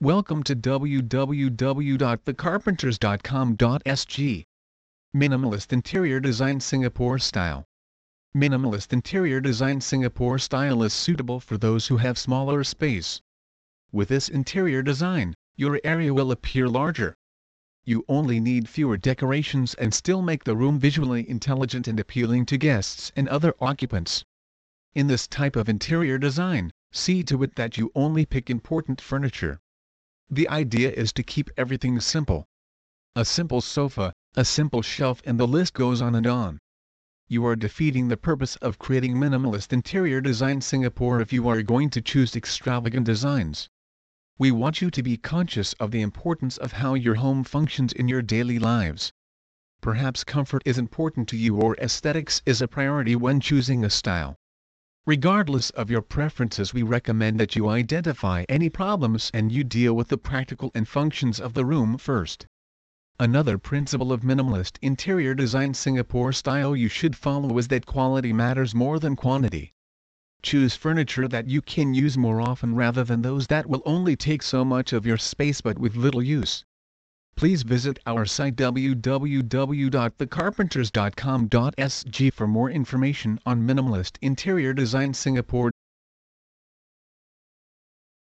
Welcome to www.thecarpenters.com.sg. Minimalist Interior Design Singapore Style Minimalist interior design Singapore style is suitable for those who have smaller space. With this interior design, your area will appear larger. You only need fewer decorations and still make the room visually intelligent and appealing to guests and other occupants. In this type of interior design, see to it that you only pick important furniture. The idea is to keep everything simple. A simple sofa, a simple shelf and the list goes on and on. You are defeating the purpose of creating minimalist interior design Singapore if you are going to choose extravagant designs. We want you to be conscious of the importance of how your home functions in your daily lives. Perhaps comfort is important to you or aesthetics is a priority when choosing a style. Regardless of your preferences we recommend that you identify any problems and you deal with the practical and functions of the room first. Another principle of minimalist interior design Singapore style you should follow is that quality matters more than quantity. Choose furniture that you can use more often rather than those that will only take so much of your space but with little use please visit our site www.thecarpenters.com.sg for more information on minimalist interior design Singapore.